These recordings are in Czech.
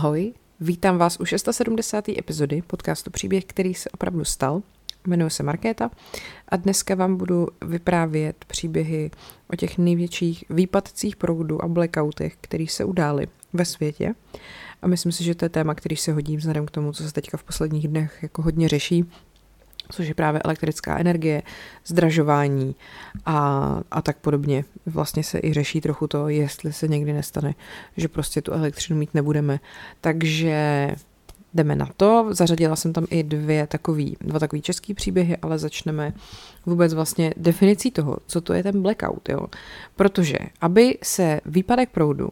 Ahoj, vítám vás u 670. epizody podcastu Příběh, který se opravdu stal. Jmenuji se Markéta a dneska vám budu vyprávět příběhy o těch největších výpadcích proudu a blackoutech, které se udály ve světě. A myslím si, že to je téma, který se hodí vzhledem k tomu, co se teďka v posledních dnech jako hodně řeší, což je právě elektrická energie, zdražování a, a tak podobně. Vlastně se i řeší trochu to, jestli se někdy nestane, že prostě tu elektřinu mít nebudeme. Takže jdeme na to. Zařadila jsem tam i dvě takový, dva takový český příběhy, ale začneme vůbec vlastně definicí toho, co to je ten blackout. Jo? Protože, aby se výpadek proudu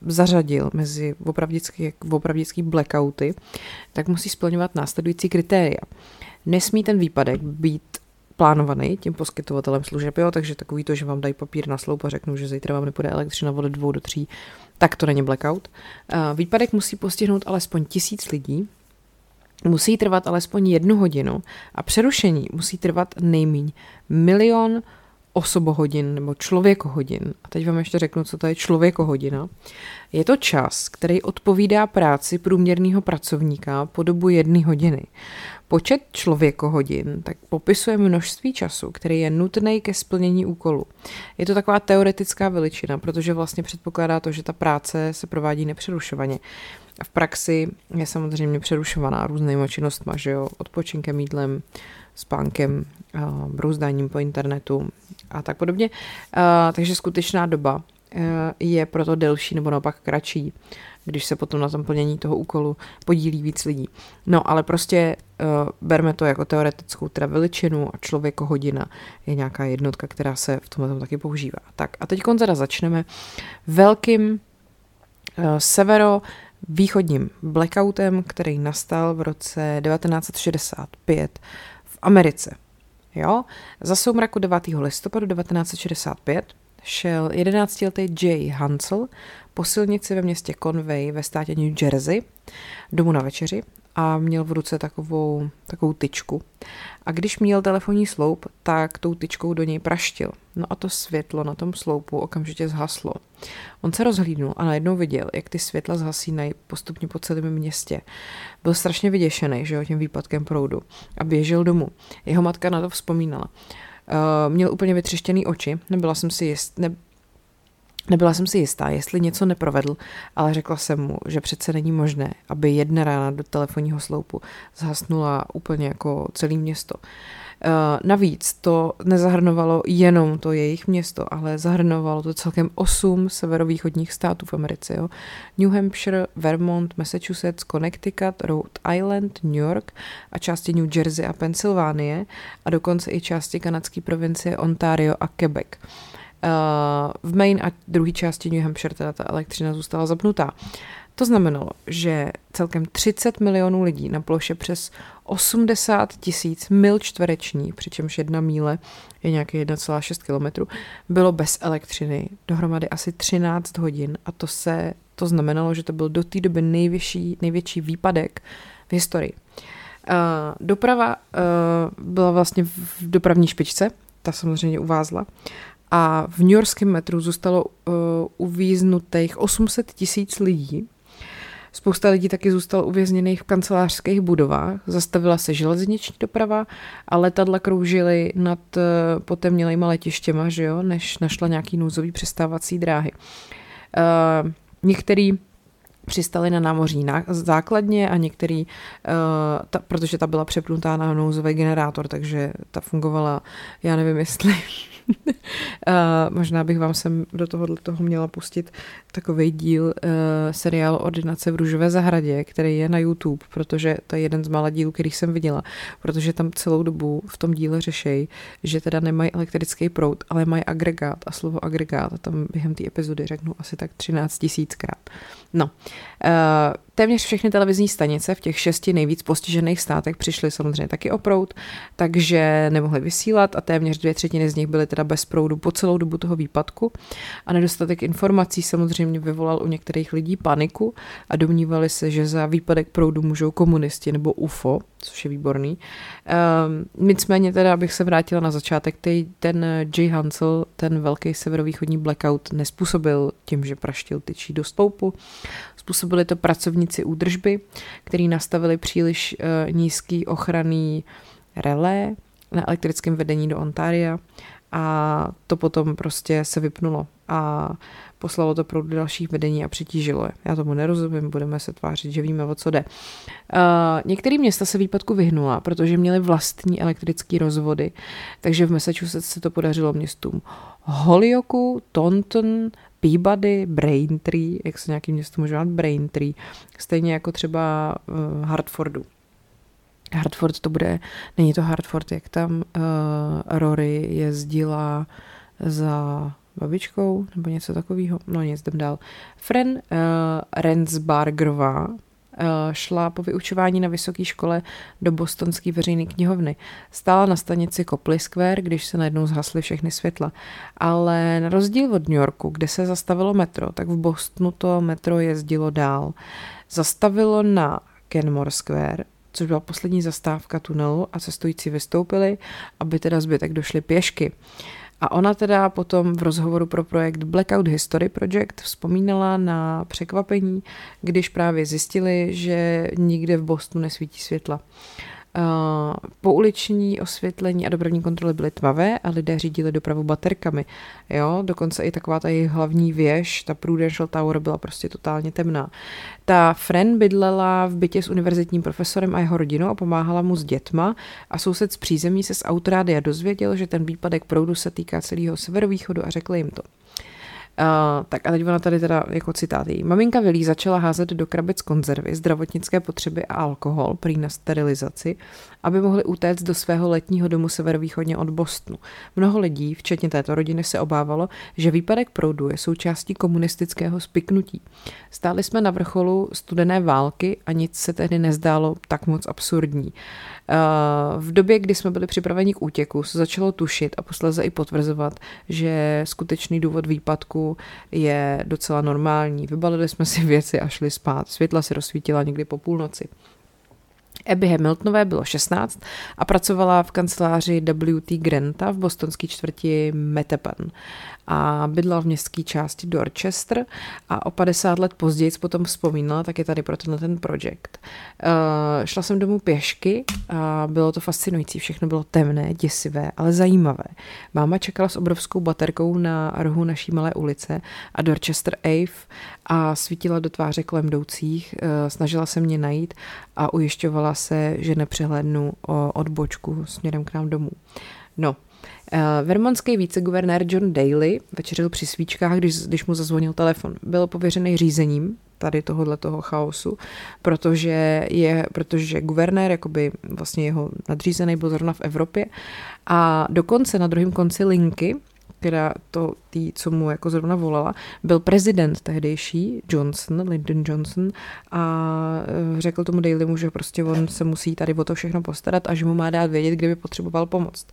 zařadil mezi opravdický, opravdický blackouty, tak musí splňovat následující kritéria nesmí ten výpadek být plánovaný tím poskytovatelem služeb, jo, takže takový to, že vám dají papír na sloup a řeknou, že zítra vám nepůjde elektřina od dvou do tří, tak to není blackout. Výpadek musí postihnout alespoň tisíc lidí, musí trvat alespoň jednu hodinu a přerušení musí trvat nejmíň milion osobohodin nebo člověkohodin. A teď vám ještě řeknu, co to je člověkohodina. Je to čas, který odpovídá práci průměrného pracovníka po dobu jedné hodiny. Počet člověkohodin tak popisuje množství času, který je nutný ke splnění úkolu. Je to taková teoretická veličina, protože vlastně předpokládá to, že ta práce se provádí nepřerušovaně. V praxi je samozřejmě přerušovaná různýma činnostma, že jo, odpočinkem, jídlem, spánkem, brouzdáním po internetu a tak podobně. Takže skutečná doba je proto delší nebo naopak kratší, když se potom na tom plnění toho úkolu podílí víc lidí. No ale prostě berme to jako teoretickou teda veličinu a člověko hodina je nějaká jednotka, která se v tomhle taky používá. Tak a teď teda začneme velkým severo východním blackoutem, který nastal v roce 1965 Americe. Jo? Za soumraku 9. listopadu 1965 šel 11-letý Jay Hansel po silnici ve městě Conway ve státě New Jersey domů na večeři a měl v ruce takovou, takovou tyčku. A když měl telefonní sloup, tak tou tyčkou do něj praštil. No a to světlo na tom sloupu okamžitě zhaslo. On se rozhlídnul a najednou viděl, jak ty světla zhasínají postupně po celém městě. Byl strašně vyděšený, že jo, tím výpadkem proudu a běžel domů. Jeho matka na to vzpomínala. Uh, měl úplně vytřeštěný oči, nebyla jsem si jist, ne, Nebyla jsem si jistá, jestli něco neprovedl, ale řekla jsem mu, že přece není možné, aby jedna rána do telefonního sloupu zhasnula úplně jako celé město. Uh, navíc to nezahrnovalo jenom to jejich město, ale zahrnovalo to celkem osm severovýchodních států v Americe. Jo? New Hampshire, Vermont, Massachusetts, Connecticut, Rhode Island, New York a části New Jersey a Pensylvánie a dokonce i části kanadské provincie Ontario a Quebec. Uh, v Maine a druhé části New Hampshire teda ta elektřina zůstala zapnutá. To znamenalo, že celkem 30 milionů lidí na ploše přes 80 tisíc mil čtvereční, přičemž jedna míle je nějaký 1,6 kilometru, bylo bez elektřiny dohromady asi 13 hodin a to se to znamenalo, že to byl do té doby největší, největší výpadek v historii. Uh, doprava uh, byla vlastně v dopravní špičce, ta samozřejmě uvázla a v New Yorkském metru zůstalo uh, uvíznutých 800 tisíc lidí. Spousta lidí taky zůstalo uvězněných v kancelářských budovách. Zastavila se železniční doprava a letadla kroužily nad uh, potemnělejma letištěma, že jo, než našla nějaký nouzový přistávací dráhy. Uh, některý přistali na námořní základně a některý, uh, ta, protože ta byla přepnutá na nouzový generátor, takže ta fungovala, já nevím jestli uh, možná bych vám sem do toho, toho měla pustit takový díl uh, seriálu Ordinace v Růžové zahradě, který je na YouTube, protože to je jeden z mála dílů, který jsem viděla, protože tam celou dobu v tom díle řešej, že teda nemají elektrický proud, ale mají agregát a slovo agregát a tam během té epizody řeknu asi tak 13 tisíckrát. No, uh, téměř všechny televizní stanice v těch šesti nejvíc postižených státech přišly samozřejmě taky o proud, takže nemohly vysílat a téměř dvě třetiny z nich byly teda bez proudu po celou dobu toho výpadku a nedostatek informací samozřejmě vyvolal u některých lidí paniku a domnívali se, že za výpadek proudu můžou komunisti nebo UFO, což je výborný. Um, nicméně teda, abych se vrátila na začátek, ten Jay Hansel, ten velký severovýchodní blackout nespůsobil tím, že praštil tyčí do stoupu. Způsobili to pracovníci údržby, který nastavili příliš uh, nízký ochranný relé na elektrickém vedení do Ontaria a to potom prostě se vypnulo a poslalo to proud dalších vedení a přitížilo je. Já tomu nerozumím, budeme se tvářit, že víme, o co jde. Uh, některé města se výpadku vyhnula, protože měly vlastní elektrické rozvody, takže v Massachusetts se to podařilo městům Holyoke, Taunton, Peabody, Braintree, jak se nějaký město může jmenovat, Braintree, stejně jako třeba uh, Hartfordu. Hartford to bude, není to Hartford, jak tam uh, Rory jezdila za babičkou nebo něco takového. No nic, jdem dál. Fren uh, Rensbargerová uh, šla po vyučování na vysoké škole do bostonské veřejné knihovny. Stála na stanici Copley Square, když se najednou zhasly všechny světla. Ale na rozdíl od New Yorku, kde se zastavilo metro, tak v Bostonu to metro jezdilo dál. Zastavilo na Kenmore Square, což byla poslední zastávka tunelu a cestující vystoupili, aby teda zbytek došli pěšky. A ona teda potom v rozhovoru pro projekt Blackout History Project vzpomínala na překvapení, když právě zjistili, že nikde v Bostonu nesvítí světla. Uh, pouliční osvětlení a dopravní kontroly byly tmavé a lidé řídili dopravu baterkami. Jo, dokonce i taková ta jejich hlavní věž, ta Prudential Tower byla prostě totálně temná. Ta Fren bydlela v bytě s univerzitním profesorem a jeho rodinou a pomáhala mu s dětma a soused z přízemí se z autorádia dozvěděl, že ten výpadek proudu se týká celého severovýchodu a řekl jim to. Uh, tak a teď ona tady teda jako citát její. Maminka Vilí začala házet do krabic konzervy, zdravotnické potřeby a alkohol, prý na sterilizaci, aby mohli utéct do svého letního domu severovýchodně od Bostonu. Mnoho lidí, včetně této rodiny, se obávalo, že výpadek proudu je součástí komunistického spiknutí. Stáli jsme na vrcholu studené války a nic se tehdy nezdálo tak moc absurdní. V době, kdy jsme byli připraveni k útěku, se začalo tušit a posléze i potvrzovat, že skutečný důvod výpadku je docela normální. Vybalili jsme si věci a šli spát. Světla se rozsvítila někdy po půlnoci. Abby Hamiltonové bylo 16 a pracovala v kanceláři WT Granta v bostonské čtvrti Metepan a bydla v městské části Dorchester a o 50 let později potom vzpomínala, tak je tady pro tenhle ten projekt. Uh, šla jsem domů pěšky a bylo to fascinující, všechno bylo temné, děsivé, ale zajímavé. Máma čekala s obrovskou baterkou na rohu naší malé ulice a Dorchester Ave a svítila do tváře kolem jdoucích, uh, snažila se mě najít a ujišťovala se, že nepřehlednu odbočku směrem k nám domů. No, Uh, vermonský viceguvernér John Daly večeřil při svíčkách, když, když mu zazvonil telefon. Byl pověřený řízením tady tohohle toho chaosu, protože je, protože guvernér, jakoby vlastně jeho nadřízený byl zrovna v Evropě a dokonce na druhém konci linky která to tý, co mu jako zrovna volala, byl prezident tehdejší Johnson, Lyndon Johnson a eh, řekl tomu Dalymu, že prostě on se musí tady o to všechno postarat a že mu má dát vědět, kdyby potřeboval pomoct.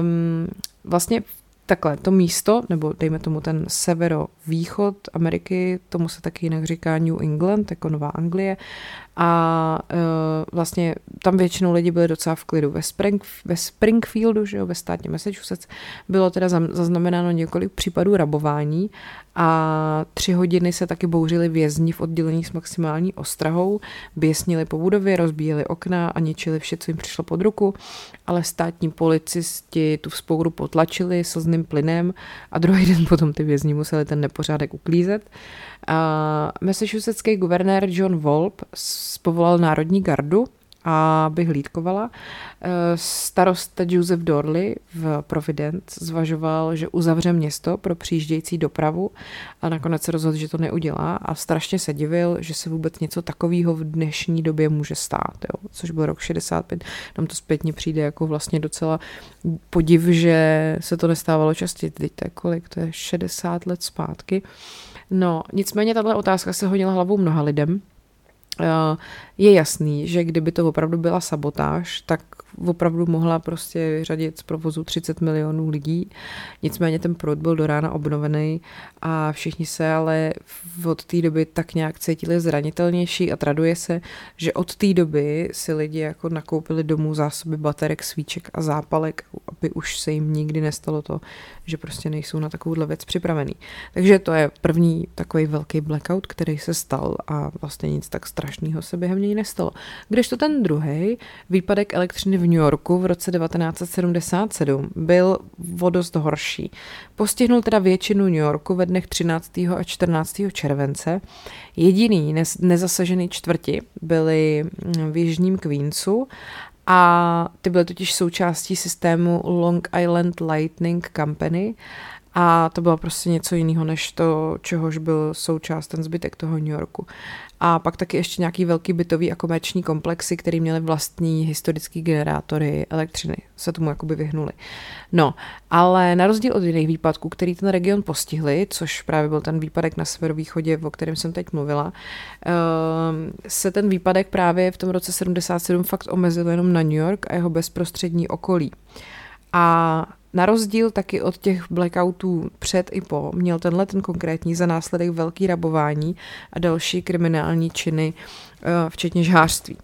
Um, vlastně takhle, to místo, nebo dejme tomu ten severovýchod Ameriky, tomu se taky jinak říká New England, jako Nová Anglie, a uh, vlastně tam většinou lidi byli docela v klidu. Ve, Spring, ve Springfieldu, že jo, ve státě Massachusetts, bylo teda zaznamenáno několik případů rabování a tři hodiny se taky bouřili vězni v oddělení s maximální ostrahou, běsnili po budově, rozbíjeli okna a ničili vše, co jim přišlo pod ruku, ale státní policisti tu vzpouru potlačili slzným plynem a druhý den potom ty vězni museli ten nepořádek uklízet. A Massachusettský guvernér John Volp povolal Národní gardu, aby hlídkovala. Eh, starosta Joseph Dorley v Providence zvažoval, že uzavře město pro přijíždějící dopravu a nakonec se rozhodl, že to neudělá a strašně se divil, že se vůbec něco takového v dnešní době může stát, jo? což byl rok 65. Nám to zpětně přijde jako vlastně docela podiv, že se to nestávalo častěji. Teď to je kolik, to je 60 let zpátky. No, nicméně tahle otázka se hodila hlavou mnoha lidem, je jasný, že kdyby to opravdu byla sabotáž, tak opravdu mohla prostě vyřadit z provozu 30 milionů lidí. Nicméně ten proud byl do rána obnovený a všichni se ale od té doby tak nějak cítili zranitelnější a traduje se, že od té doby si lidi jako nakoupili domů zásoby baterek, svíček a zápalek, aby už se jim nikdy nestalo to, že prostě nejsou na takovouhle věc připravený. Takže to je první takový velký blackout, který se stal a vlastně nic tak strašného se během něj nestalo. Kdežto ten druhý, výpadek elektřiny v New Yorku v roce 1977, byl o dost horší. Postihnul teda většinu New Yorku ve dnech 13. a 14. července. Jediný nezasažený čtvrti byly v jižním Queensu a ty byly totiž součástí systému Long Island Lightning Company a to bylo prostě něco jiného, než to, čehož byl součást ten zbytek toho New Yorku. A pak taky ještě nějaký velký bytový a komerční komplexy, který měly vlastní historický generátory elektřiny, se tomu jakoby vyhnuli. No, ale na rozdíl od jiných výpadků, který ten region postihly, což právě byl ten výpadek na severovýchodě, o kterém jsem teď mluvila, ehm, se ten výpadek právě v tom roce 77 fakt omezil jenom na New York a jeho bezprostřední okolí. A na rozdíl taky od těch blackoutů před i po, měl tenhle ten konkrétní za následek velký rabování a další kriminální činy, eh, včetně žhářství.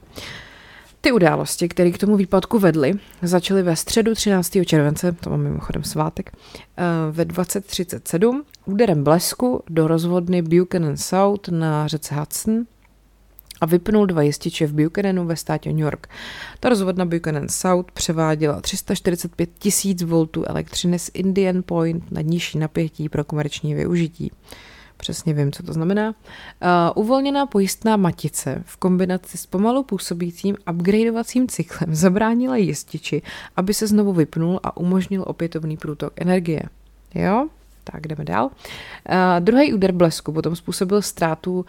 Ty události, které k tomu výpadku vedly, začaly ve středu 13. července, to mám mimochodem svátek, eh, ve 2037 úderem blesku do rozvodny Buchanan South na řece Hudson a vypnul dva jističe v Buchananu ve státě New York. Ta rozvodna Buchanan South převáděla 345 tisíc voltů elektřiny z Indian Point na nižší napětí pro komerční využití. Přesně vím, co to znamená. Uh, uvolněná pojistná matice v kombinaci s pomalu působícím upgradeovacím cyklem zabránila jističi, aby se znovu vypnul a umožnil opětovný průtok energie. Jo? Tak jdeme dál. Uh, druhý úder blesku potom způsobil ztrátu uh,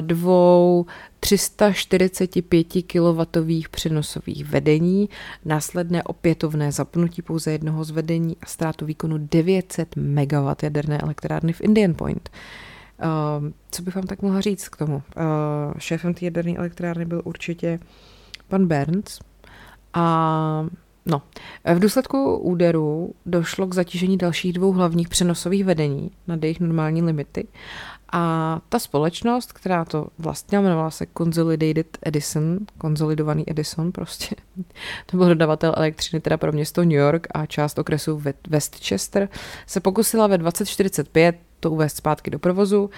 dvou 345 kW přenosových vedení, následné opětovné zapnutí pouze jednoho z vedení a ztrátu výkonu 900 MW jaderné elektrárny v Indian Point. Uh, co bych vám tak mohla říct k tomu? Uh, šéfem té jaderné elektrárny byl určitě pan Burns a No, v důsledku úderu došlo k zatížení dalších dvou hlavních přenosových vedení nad jejich normální limity a ta společnost, která to vlastně jmenovala se Consolidated Edison, konsolidovaný Edison prostě, to byl dodavatel elektřiny teda pro město New York a část okresu Westchester, se pokusila ve 2045 to uvést zpátky do provozu,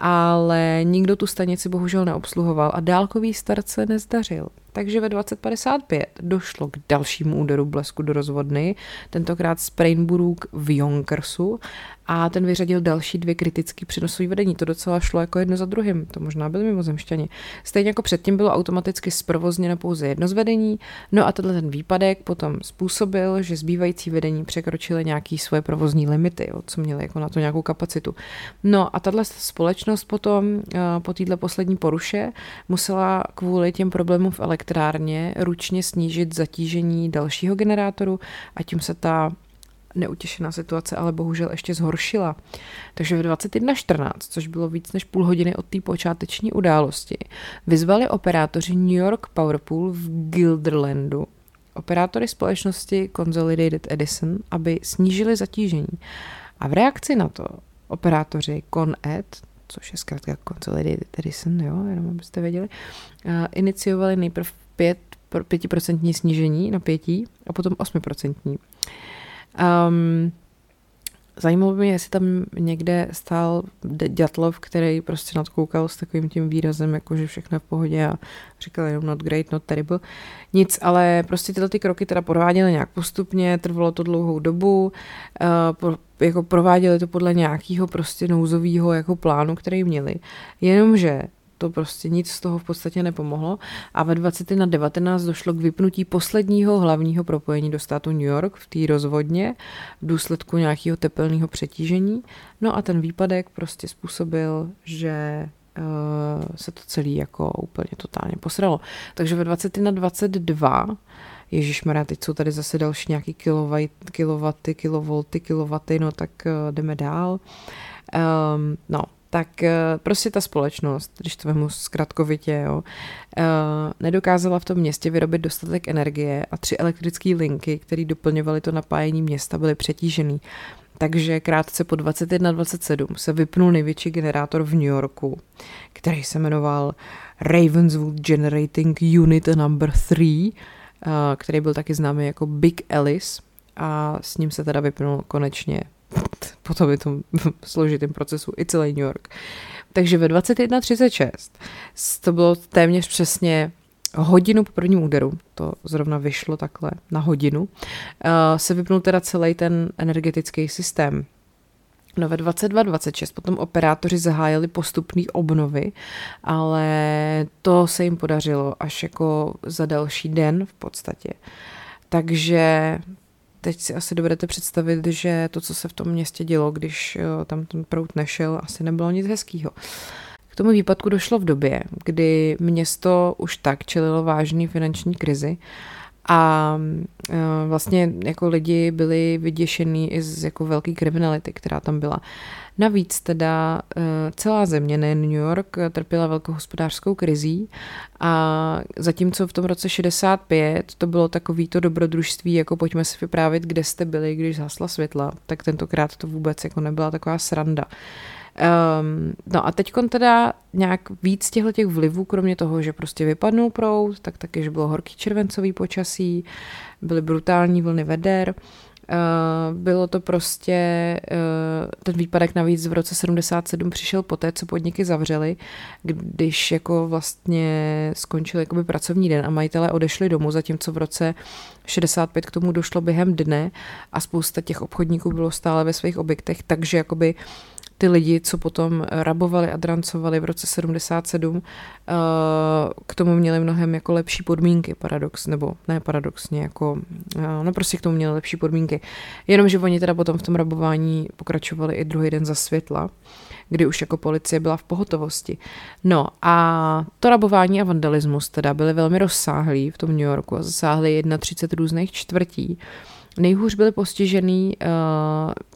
ale nikdo tu stanici bohužel neobsluhoval a dálkový start se nezdařil. Takže ve 2055 došlo k dalšímu úderu blesku do rozvodny, tentokrát z Prainbrook v Jonkersu a ten vyřadil další dvě kritické přenosové vedení. To docela šlo jako jedno za druhým, to možná byly mimozemšťani. Stejně jako předtím bylo automaticky zprovozněno pouze jedno z vedení, no a tenhle ten výpadek potom způsobil, že zbývající vedení překročily nějaké svoje provozní limity, jo, co měly jako na to nějakou kapacitu. No a tahle společnost potom eh, po této poslední poruše musela kvůli těm problémům v elektrárně ručně snížit zatížení dalšího generátoru a tím se ta neutěšená situace ale bohužel ještě zhoršila. Takže v 21.14, což bylo víc než půl hodiny od té počáteční události, vyzvali operátoři New York Powerpool v Gilderlandu operátory společnosti Consolidated Edison, aby snížili zatížení. A v reakci na to operátoři ConEd, což je zkrátka Consolidated Edison, jo, jenom abyste věděli, iniciovali nejprve 5 5% snížení napětí a potom 8%. Um, Zajímalo by mě, jestli tam někde stál Ďatlov, který prostě nadkoukal s takovým tím výrazem, jako že všechno je v pohodě a říkal jenom not great, not terrible. Nic, ale prostě tyhle ty kroky teda prováděly nějak postupně, trvalo to dlouhou dobu, uh, jako prováděli to podle nějakého prostě nouzového jako plánu, který měli. Jenomže to prostě nic z toho v podstatě nepomohlo a ve 20 na 19 došlo k vypnutí posledního hlavního propojení do státu New York v té rozvodně v důsledku nějakého tepelného přetížení. No a ten výpadek prostě způsobil, že uh, se to celé jako úplně totálně posralo. Takže ve 20 na 22 Ježíš Maria, teď jsou tady zase další nějaký kilowaty, kilovolty, kilowaty, no tak uh, jdeme dál. Um, no, tak eh, prostě ta společnost, když to vemu zkratkovitě, jo, eh, nedokázala v tom městě vyrobit dostatek energie a tři elektrické linky, které doplňovaly to napájení města, byly přetížený. Takže krátce po 21.27 se vypnul největší generátor v New Yorku, který se jmenoval Ravenswood Generating Unit Number 3, který byl taky známý jako Big Alice a s ním se teda vypnul konečně po tom je tom složitém procesu i celý New York. Takže ve 21.36 to bylo téměř přesně hodinu po prvním úderu, to zrovna vyšlo takhle na hodinu, se vypnul teda celý ten energetický systém. No ve 22.26 potom operátoři zahájili postupný obnovy, ale to se jim podařilo až jako za další den v podstatě. Takže teď si asi dovedete představit, že to, co se v tom městě dělo, když tam ten prout nešel, asi nebylo nic hezkého. K tomu výpadku došlo v době, kdy město už tak čelilo vážný finanční krizi a e, vlastně jako lidi byli vyděšení i z jako velké kriminality, která tam byla. Navíc teda e, celá země, nejen New York, trpěla velkou hospodářskou krizí a zatímco v tom roce 65 to bylo takový to dobrodružství, jako pojďme si vyprávět, kde jste byli, když zhasla světla, tak tentokrát to vůbec jako nebyla taková sranda. Um, no a teď teda nějak víc těchto těch vlivů, kromě toho, že prostě vypadnul prout, tak taky, že bylo horký červencový počasí, byly brutální vlny veder, Uh, bylo to prostě, uh, ten výpadek navíc v roce 77 přišel poté, co podniky zavřely, když jako vlastně skončil jakoby pracovní den a majitelé odešli domů, zatímco v roce 65 k tomu došlo během dne a spousta těch obchodníků bylo stále ve svých objektech, takže jakoby uh, ty lidi, co potom rabovali a drancovali v roce 77, eh, k tomu měli mnohem jako lepší podmínky, paradox, nebo ne paradoxně, jako, eh, no prostě k tomu měli lepší podmínky. Jenomže oni teda potom v tom rabování pokračovali i druhý den za světla, kdy už jako policie byla v pohotovosti. No a to rabování a vandalismus teda byly velmi rozsáhlý v tom New Yorku a zasáhly 31 různých čtvrtí. Nejhůř byly postižený,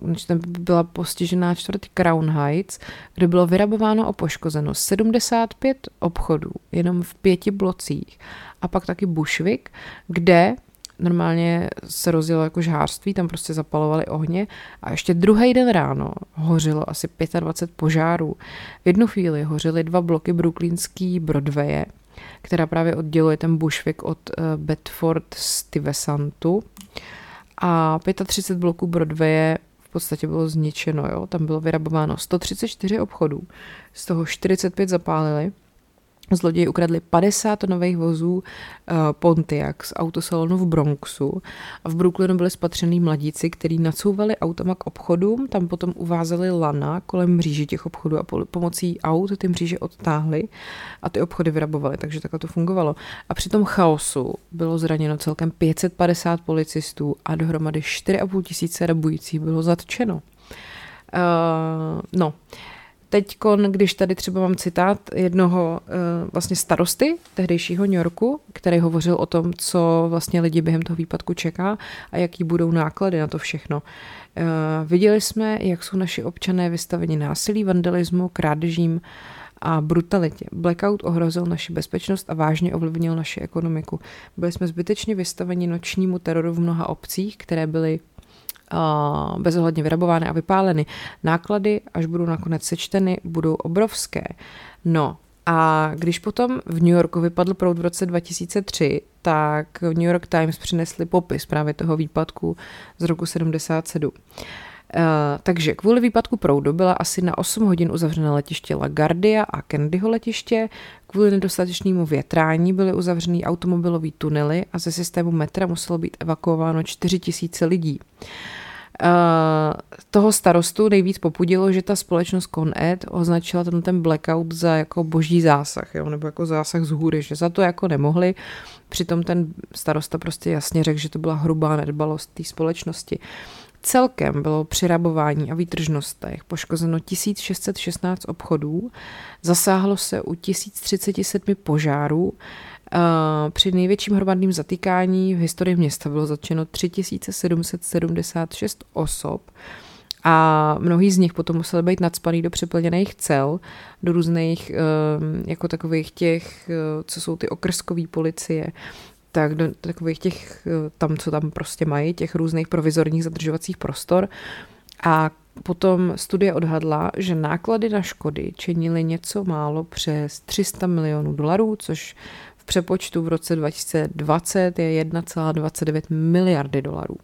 uh, byla postižená čtvrť Crown Heights, kde bylo vyrabováno a poškozeno 75 obchodů, jenom v pěti blocích. A pak taky Bushwick, kde normálně se rozjelo jako žhářství, tam prostě zapalovali ohně a ještě druhý den ráno hořilo asi 25 požárů. V jednu chvíli hořily dva bloky brooklynský Broadwaye, která právě odděluje ten Bushwick od uh, Bedford Stuyvesantu a 35 bloků Broadwaye v podstatě bylo zničeno. Jo? Tam bylo vyrabováno 134 obchodů, z toho 45 zapálili Zloději ukradli 50 nových vozů uh, Pontiac z autosalonu v Bronxu. A v Brooklynu byli spatřený mladíci, kteří nacouvali automa k obchodům, tam potom uvázeli lana kolem mříži těch obchodů a pomocí aut ty mříže odtáhli a ty obchody vyrabovali, takže takhle to fungovalo. A při tom chaosu bylo zraněno celkem 550 policistů a dohromady 4,5 tisíce rabujících bylo zatčeno. Uh, no, teď, když tady třeba mám citát jednoho uh, vlastně starosty tehdejšího New Yorku, který hovořil o tom, co vlastně lidi během toho výpadku čeká a jaký budou náklady na to všechno. Uh, viděli jsme, jak jsou naši občané vystaveni násilí, vandalismu, krádežím a brutalitě. Blackout ohrozil naši bezpečnost a vážně ovlivnil naši ekonomiku. Byli jsme zbytečně vystaveni nočnímu teroru v mnoha obcích, které byly bezohledně vyrabovány a vypáleny. Náklady, až budou nakonec sečteny, budou obrovské. No a když potom v New Yorku vypadl proud v roce 2003, tak v New York Times přinesli popis právě toho výpadku z roku 77. Uh, takže kvůli výpadku proudu byla asi na 8 hodin uzavřena letiště LaGuardia a Kennedyho letiště. Kvůli nedostatečnému větrání byly uzavřeny automobilové tunely a ze systému metra muselo být evakuováno 4 000 lidí. Uh, Uh, toho starostu nejvíc popudilo, že ta společnost ConEd označila ten, ten blackout za jako boží zásah, jo, nebo jako zásah z hůry, že za to jako nemohli. Přitom ten starosta prostě jasně řekl, že to byla hrubá nedbalost té společnosti. Celkem bylo při rabování a výtržnostech poškozeno 1616 obchodů, zasáhlo se u 1037 požárů, při největším hromadným zatýkání v historii města bylo zatčeno 3776 osob a mnohý z nich potom museli být nadspaný do přeplněných cel, do různých jako takových těch, co jsou ty okrskové policie, tak do takových těch, tam, co tam prostě mají, těch různých provizorních zadržovacích prostor. A potom studie odhadla, že náklady na škody činily něco málo přes 300 milionů dolarů, což v přepočtu v roce 2020 je 1,29 miliardy dolarů.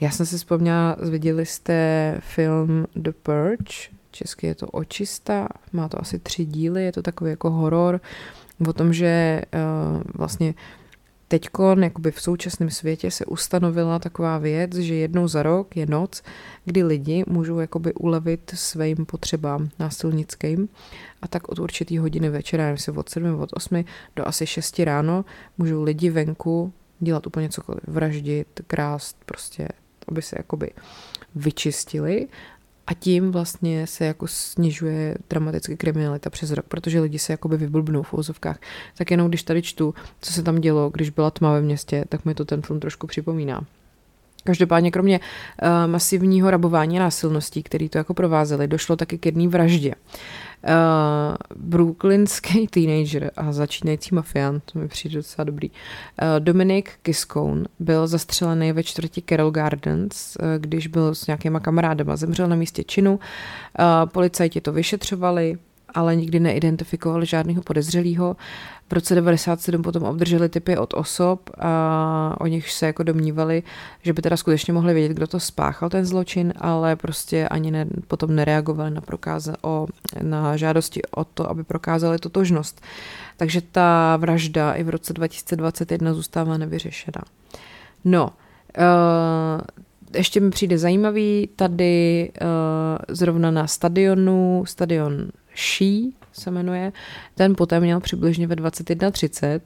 Já jsem si vzpomněla, viděli jste film The Purge, česky je to Očista, má to asi tři díly, je to takový jako horor o tom, že uh, vlastně Jakoby v současném světě se ustanovila taková věc, že jednou za rok je noc, kdy lidi můžou jakoby ulevit svým potřebám násilnickým. A tak od určitý hodiny večera, nevím si od 7, od 8 do asi 6 ráno, můžou lidi venku dělat úplně cokoliv, vraždit, krást, prostě, aby se jakoby vyčistili a tím vlastně se jako snižuje dramaticky kriminalita přes rok, protože lidi se jakoby vyblbnou v úzovkách. Tak jenom když tady čtu, co se tam dělo, když byla tma ve městě, tak mi to ten film trošku připomíná. Každopádně kromě uh, masivního rabování násilností, který to jako provázely, došlo taky k jedné vraždě. Uh, brooklynský teenager a začínající mafián, to mi přijde docela dobrý, uh, Dominik Kiskone byl zastřelený ve čtvrti Carol Gardens, uh, když byl s nějakýma kamarádama, zemřel na místě činu. Uh, policajti to vyšetřovali, ale nikdy neidentifikovali žádného podezřelého. V roce 97 potom obdrželi typy od osob a o nich se jako domnívali, že by teda skutečně mohli vědět, kdo to spáchal ten zločin, ale prostě ani ne, potom nereagovali na, prokáze, o, na žádosti o to, aby prokázali totožnost. Takže ta vražda i v roce 2021 zůstává nevyřešená. No, uh, ještě mi přijde zajímavý, tady uh, zrovna na stadionu, stadion She se jmenuje, ten poté měl přibližně ve 21.30,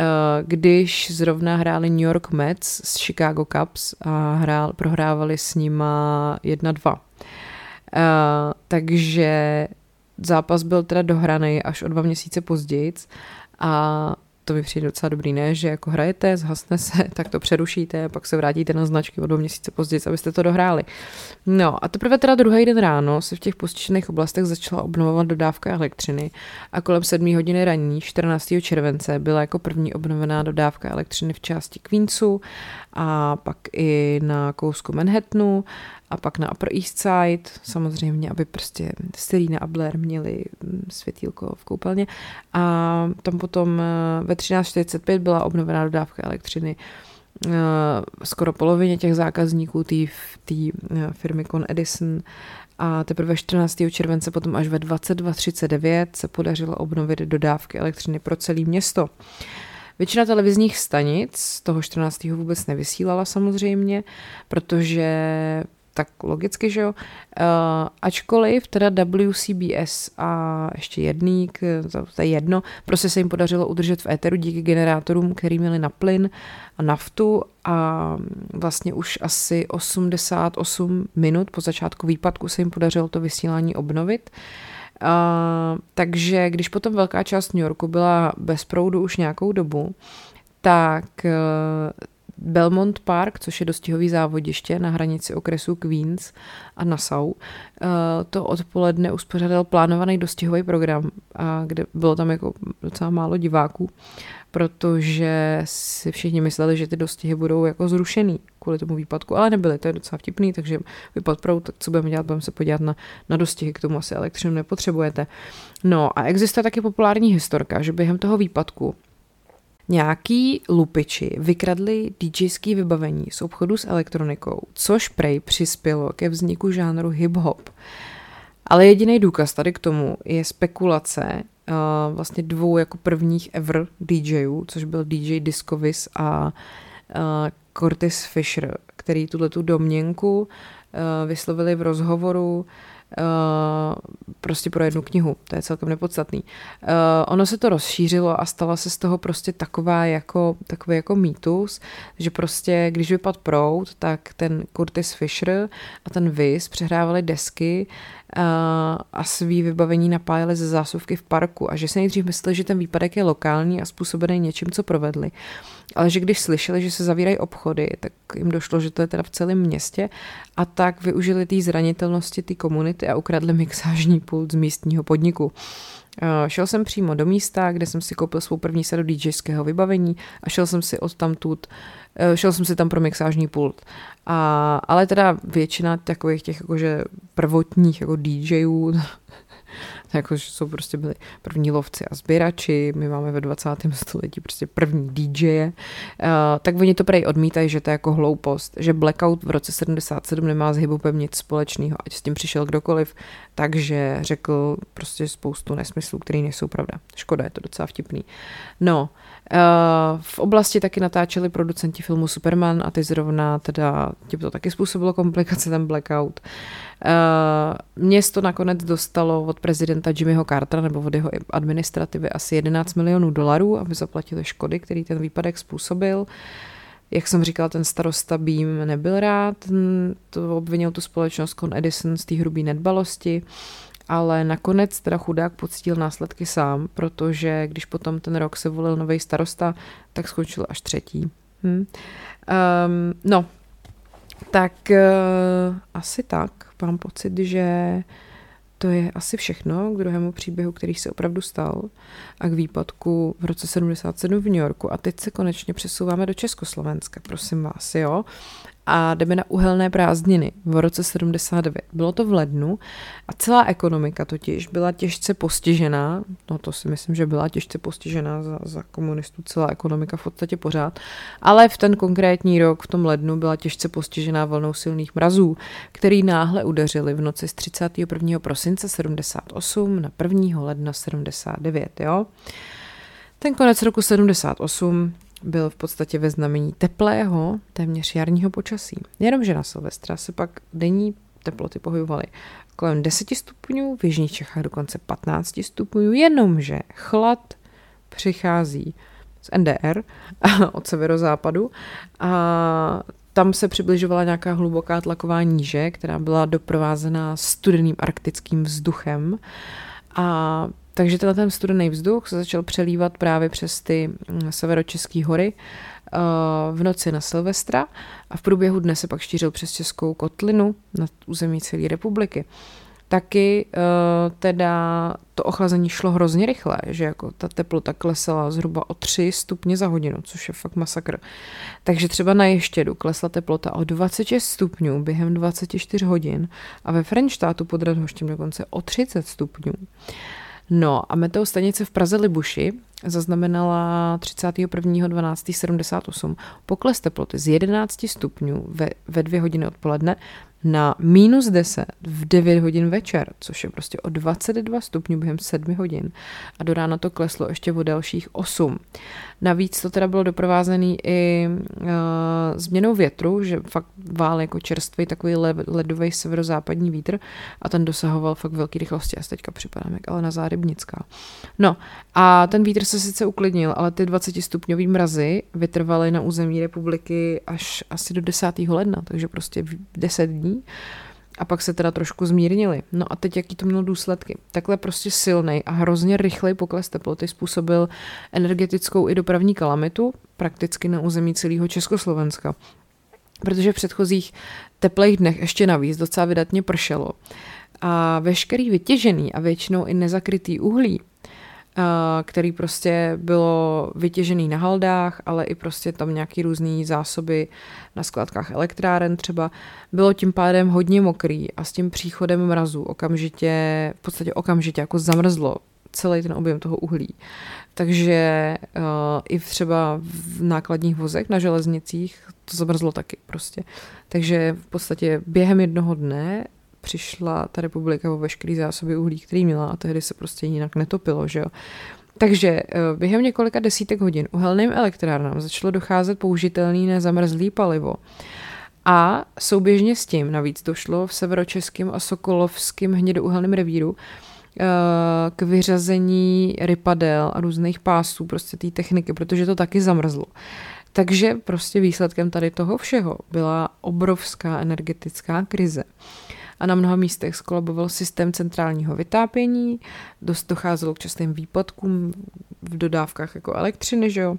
eh, když zrovna hráli New York Mets s Chicago Cubs a hrál, prohrávali s nima 1-2. Eh, takže zápas byl teda dohraný až o dva měsíce později a to mi přijde docela dobrý, ne? Že jako hrajete, zhasne se, tak to přerušíte, pak se vrátíte na značky o dva měsíce později, abyste to dohráli. No a teprve teda druhý den ráno se v těch postižených oblastech začala obnovovat dodávka elektřiny a kolem 7 hodiny raní 14. července byla jako první obnovená dodávka elektřiny v části Queensu a pak i na kousku Manhattanu a pak na Upper East Side, samozřejmě, aby prostě Serena a Blair měli mm, světílko v koupelně. A tam potom eh, ve 13.45 byla obnovená dodávka elektřiny eh, skoro polovině těch zákazníků té eh, firmy Con Edison a teprve 14. července potom až ve 22.39 se podařilo obnovit dodávky elektřiny pro celé město. Většina televizních stanic toho 14. vůbec nevysílala samozřejmě, protože tak logicky, že jo. Uh, ačkoliv teda WCBS a ještě jedný, to je jedno, prostě se jim podařilo udržet v éteru díky generátorům, který měli na plyn a naftu a vlastně už asi 88 minut po začátku výpadku se jim podařilo to vysílání obnovit. Uh, takže když potom velká část New Yorku byla bez proudu už nějakou dobu, tak uh, Belmont Park, což je dostihový závodiště na hranici okresu Queens a Nassau, eh, to odpoledne uspořádal plánovaný dostihový program, kde bylo tam jako docela málo diváků, protože si všichni mysleli, že ty dostihy budou jako zrušený kvůli tomu výpadku, ale nebyly, to je docela vtipný, takže vypad proud, tak co budeme dělat, budeme se podívat na, na dostihy, k tomu asi elektřinu nepotřebujete. No a existuje taky populární historka, že během toho výpadku Nějaký lupiči vykradli DJský vybavení z obchodu s elektronikou, což prej přispělo ke vzniku žánru hip-hop. Ale jediný důkaz tady k tomu je spekulace uh, vlastně dvou jako prvních ever DJů, což byl DJ Discovis a uh, Curtis Fisher, který tuhle tu domněnku uh, vyslovili v rozhovoru prostě pro jednu knihu, to je celkem nepodstatný. Uh, ono se to rozšířilo a stala se z toho prostě taková jako, takový jako mýtus, že prostě když vypad prout, tak ten Curtis Fisher a ten Viz přehrávali desky uh, a svý vybavení napájeli ze zásuvky v parku a že se nejdřív mysleli, že ten výpadek je lokální a způsobený něčím, co provedli. Ale že když slyšeli, že se zavírají obchody, tak jim došlo, že to je teda v celém městě a tak využili té zranitelnosti té komunity a ukradli mixážní pult z místního podniku. Eh, šel jsem přímo do místa, kde jsem si koupil svou první sadu DJského vybavení a šel jsem si od tamtud, eh, šel jsem si tam pro mixážní pult. A, ale teda většina takových těch jakože prvotních jako DJů jako, že jsou prostě byli první lovci a sběrači, my máme ve 20. století prostě první DJe, uh, tak oni to prej odmítají, že to je jako hloupost, že Blackout v roce 77 nemá s hipopem nic společného, ať s tím přišel kdokoliv, takže řekl prostě spoustu nesmyslů, které nejsou pravda. Škoda, je to docela vtipný. No, Uh, v oblasti taky natáčeli producenti filmu Superman a ty zrovna teda tím to taky způsobilo komplikace ten blackout. Uh, město nakonec dostalo od prezidenta Jimmyho Cartera nebo od jeho administrativy asi 11 milionů dolarů, aby zaplatili škody, který ten výpadek způsobil. Jak jsem říkala, ten starosta Beam nebyl rád, to obvinil tu společnost Con Edison z té hrubé nedbalosti. Ale nakonec teda chudák pocítil následky sám, protože když potom ten rok se volil nový starosta, tak skončil až třetí. Hm. Um, no, tak uh, asi tak. Mám pocit, že to je asi všechno k druhému příběhu, který se opravdu stal a k výpadku v roce 77 v New Yorku. A teď se konečně přesouváme do Československa, prosím vás, jo a jdeme na uhelné prázdniny v roce 79. Bylo to v lednu a celá ekonomika totiž byla těžce postižená, no to si myslím, že byla těžce postižená za, za komunistů celá ekonomika v podstatě pořád, ale v ten konkrétní rok, v tom lednu, byla těžce postižená vlnou silných mrazů, který náhle udeřili v noci z 31. prosince 78 na 1. ledna 79, jo. Ten konec roku 78 byl v podstatě ve znamení teplého, téměř jarního počasí. Jenomže na Silvestra se pak denní teploty pohybovaly kolem 10 stupňů, v Jižních Čechách dokonce 15 stupňů, jenomže chlad přichází z NDR, od severozápadu a tam se přibližovala nějaká hluboká tlaková níže, která byla doprovázená studeným arktickým vzduchem a takže tenhle ten studený vzduch se začal přelívat právě přes ty mm, severočeské hory uh, v noci na Silvestra a v průběhu dne se pak šířil přes Českou kotlinu na území celé republiky. Taky uh, teda to ochlazení šlo hrozně rychle, že jako ta teplota klesala zhruba o 3 stupně za hodinu, což je fakt masakr. Takže třeba na Ještědu klesla teplota o 26 stupňů během 24 hodin a ve Frenštátu pod Radhoštím dokonce o 30 stupňů. Uh, No a meteostanice v Praze Libuši zaznamenala 31.12.78 pokles teploty z 11 stupňů ve, ve dvě hodiny odpoledne na minus 10 v 9 hodin večer, což je prostě o 22 stupňů během 7 hodin. A do rána to kleslo ještě o dalších 8. Navíc to teda bylo doprovázený i uh, změnou větru, že fakt vál jako čerstvý takový ledový severozápadní vítr a ten dosahoval fakt velký rychlosti. A teďka připadám jak ale na Zárybnická. No a ten vítr se sice uklidnil, ale ty 20 stupňový mrazy vytrvaly na území republiky až asi do 10. ledna, takže prostě 10 dní a pak se teda trošku zmírnili. No a teď jaký to mělo důsledky? Takhle prostě silný a hrozně rychlej pokles teploty způsobil energetickou i dopravní kalamitu prakticky na území celého Československa. Protože v předchozích teplých dnech ještě navíc docela vydatně pršelo. A veškerý vytěžený a většinou i nezakrytý uhlí který prostě bylo vytěžený na haldách, ale i prostě tam nějaký různý zásoby na skladkách elektráren třeba, bylo tím pádem hodně mokrý a s tím příchodem mrazu okamžitě, v podstatě okamžitě jako zamrzlo celý ten objem toho uhlí. Takže uh, i třeba v nákladních vozech na železnicích to zamrzlo taky prostě. Takže v podstatě během jednoho dne přišla ta republika o veškerý zásoby uhlí, který měla a tehdy se prostě jinak netopilo, že jo. Takže eh, během několika desítek hodin uhelným elektrárnám začalo docházet použitelný nezamrzlý palivo. A souběžně s tím navíc došlo v severočeském a sokolovském hnědouhelném revíru eh, k vyřazení rypadel a různých pásů, prostě té techniky, protože to taky zamrzlo. Takže prostě výsledkem tady toho všeho byla obrovská energetická krize. A na mnoha místech skolaboval systém centrálního vytápění, dost docházelo k častým výpadkům v dodávkách jako elektřiny, že jo.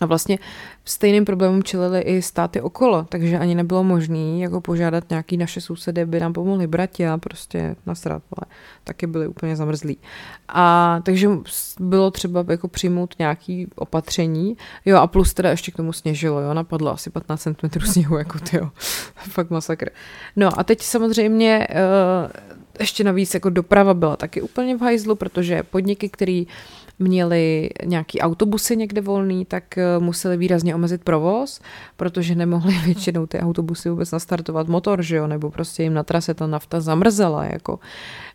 A vlastně stejným problémům čelili i státy okolo, takže ani nebylo možné jako požádat nějaký naše sousedy, aby nám pomohli brati a prostě nasrat, ale taky byli úplně zamrzlí. A takže bylo třeba jako přijmout nějaký opatření, jo a plus teda ještě k tomu sněžilo, jo, napadlo asi 15 cm sněhu, jako ty jo, fakt masakr. No a teď samozřejmě uh, ještě navíc jako doprava byla taky úplně v hajzlu, protože podniky, který měli nějaký autobusy někde volný, tak eh, museli výrazně omezit provoz, protože nemohli většinou ty autobusy vůbec nastartovat motor, že jo, nebo prostě jim na trase ta nafta zamrzela, jako.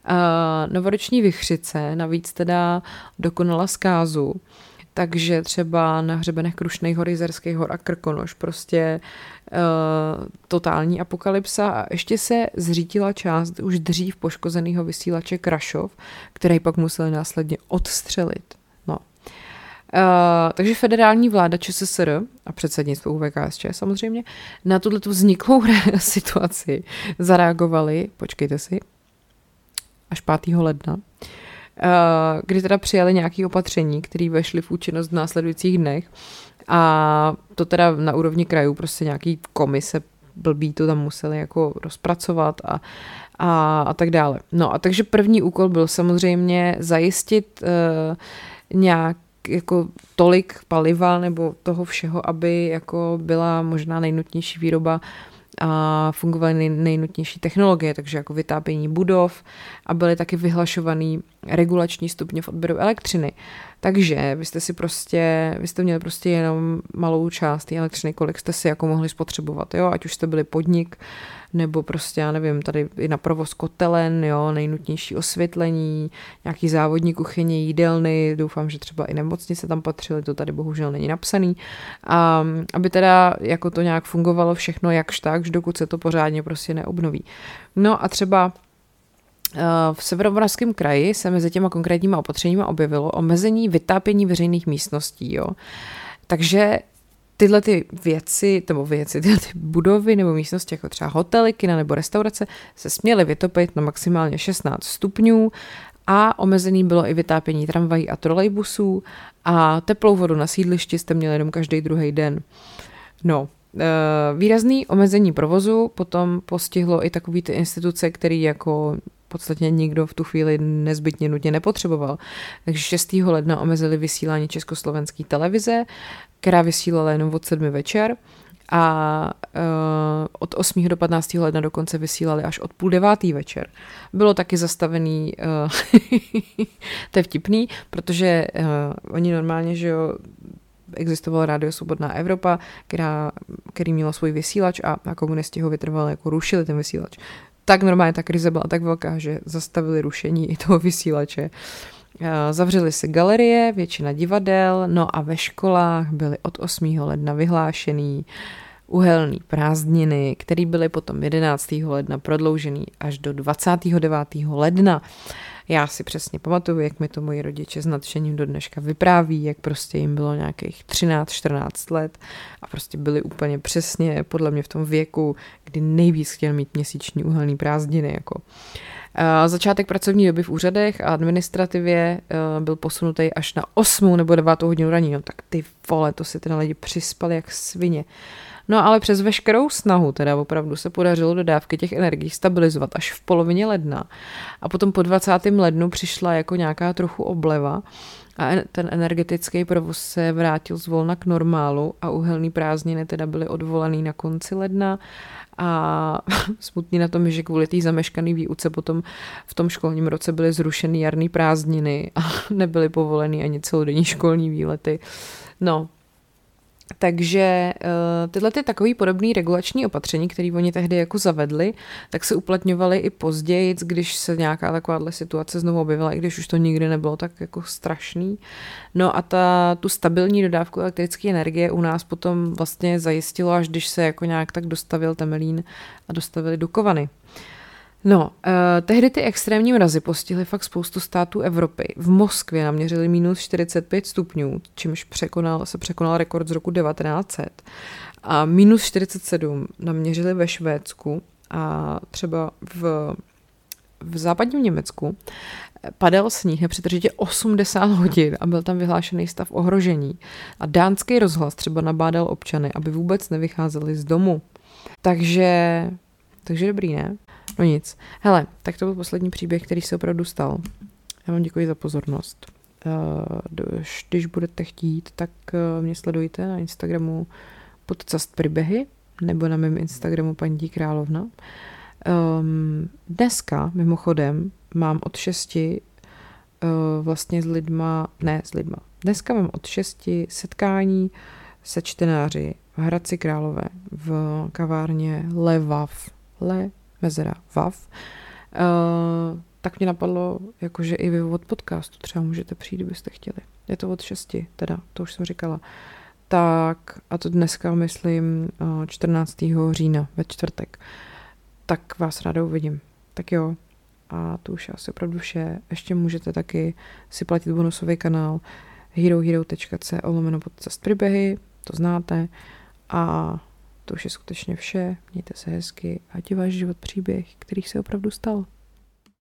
Uh, novoroční vychřice navíc teda dokonala zkázu, takže třeba na hřebenech Krušnej hory, Zerských hor a Krkonoš prostě uh, totální apokalypsa a ještě se zřítila část už dřív poškozeného vysílače Krašov, který pak museli následně odstřelit. No. Uh, takže federální vláda ČSSR a předsednictvo UVKSČ samozřejmě na tuto vzniklou situaci zareagovali, počkejte si, až 5. ledna, kdy teda přijali nějaké opatření, které vešly v účinnost v následujících dnech a to teda na úrovni krajů prostě nějaký komise blbý to tam museli jako rozpracovat a, a, a tak dále. No a takže první úkol byl samozřejmě zajistit uh, nějak jako tolik paliva nebo toho všeho, aby jako byla možná nejnutnější výroba a fungovaly nej, nejnutnější technologie, takže jako vytápění budov a byly taky vyhlašovaný regulační stupně v odběru elektřiny. Takže vy jste si prostě, vy jste měli prostě jenom malou část té elektřiny, kolik jste si jako mohli spotřebovat, jo, ať už jste byli podnik, nebo prostě, já nevím, tady i na provoz kotelen, jo, nejnutnější osvětlení, nějaký závodní kuchyně, jídelny, doufám, že třeba i nemocnice tam patřily, to tady bohužel není napsaný. A aby teda jako to nějak fungovalo všechno jakž tak, dokud se to pořádně prostě neobnoví. No a třeba v severomoravském kraji se mezi těma konkrétníma opatřeními objevilo omezení vytápění veřejných místností. Jo. Takže tyhle ty věci, nebo věci, tyhle ty budovy nebo místnosti, jako třeba hotely, kina nebo restaurace, se směly vytopit na maximálně 16 stupňů a omezený bylo i vytápění tramvají a trolejbusů a teplou vodu na sídlišti jste měli jenom každý druhý den. No, e, Výrazný omezení provozu potom postihlo i takové ty instituce, které jako podstatě nikdo v tu chvíli nezbytně nutně nepotřeboval. Takže 6. ledna omezili vysílání československé televize, která vysílala jenom od 7 večer a uh, od 8. do 15. ledna dokonce vysílali až od půl devátý večer. Bylo taky zastavený, uh, to je vtipný, protože uh, oni normálně, že jo, existovala Rádio Svobodná Evropa, která, který měla svůj vysílač a, a komunisti ho vytrvali, jako rušili ten vysílač tak normálně ta krize byla tak velká, že zastavili rušení i toho vysílače. Eh, zavřely se galerie, většina divadel, no a ve školách byly od 8. ledna vyhlášený uhelný prázdniny, které byly potom 11. ledna prodloužený až do 29. ledna. Já si přesně pamatuju, jak mi to moji rodiče s nadšením do dneška vypráví, jak prostě jim bylo nějakých 13-14 let a prostě byli úplně přesně podle mě v tom věku, kdy nejvíc chtěl mít měsíční uhelný prázdniny. Jako. Začátek pracovní doby v úřadech a administrativě byl posunutý až na 8 nebo 9 hodinu raní. No tak ty vole, to si ty lidi přispali jak svině. No ale přes veškerou snahu teda opravdu se podařilo dodávky těch energií stabilizovat až v polovině ledna. A potom po 20. lednu přišla jako nějaká trochu obleva a ten energetický provoz se vrátil zvolna k normálu a uhelný prázdniny teda byly odvolaný na konci ledna a smutný na tom že kvůli té zameškané výuce potom v tom školním roce byly zrušeny jarní prázdniny a nebyly povoleny ani celodenní školní výlety. No, takže uh, tyhle ty takový podobný regulační opatření, které oni tehdy jako zavedli, tak se uplatňovaly i později, když se nějaká takováhle situace znovu objevila, i když už to nikdy nebylo tak jako strašný. No a ta, tu stabilní dodávku elektrické energie u nás potom vlastně zajistilo, až když se jako nějak tak dostavil Temelín a dostavili Dukovany. No, uh, tehdy ty extrémní mrazy postihly fakt spoustu států Evropy. V Moskvě naměřili minus 45 stupňů, čímž překonal, se překonal rekord z roku 1900. A minus 47 naměřili ve Švédsku a třeba v, v západním Německu padal sníh nepřetržitě 80 hodin a byl tam vyhlášený stav ohrožení. A dánský rozhlas třeba nabádal občany, aby vůbec nevycházeli z domu. Takže, takže dobrý, ne? No nic. Hele, tak to byl poslední příběh, který se opravdu stal. Já vám děkuji za pozornost. Uh, když budete chtít, tak uh, mě sledujte na Instagramu podcast příběhy nebo na mém Instagramu paní Královna. Um, dneska, mimochodem, mám od šesti uh, vlastně s lidma, ne s lidma, dneska mám od šesti setkání se čtenáři v Hradci Králové v kavárně Levav. Le mezera VAV, uh, tak mě napadlo, jakože i vy od podcastu třeba můžete přijít, kdybyste chtěli. Je to od 6, teda, to už jsem říkala. Tak, a to dneska myslím 14. Eh, října, ve čtvrtek. Tak vás ráda uvidím. Tak jo, a to už je asi opravdu vše. Ještě můžete taky si platit bonusový kanál herohero.co lomeno podcast příběhy, to znáte. A to už je skutečně vše. Mějte se hezky, ať je váš život příběh, který se opravdu stal.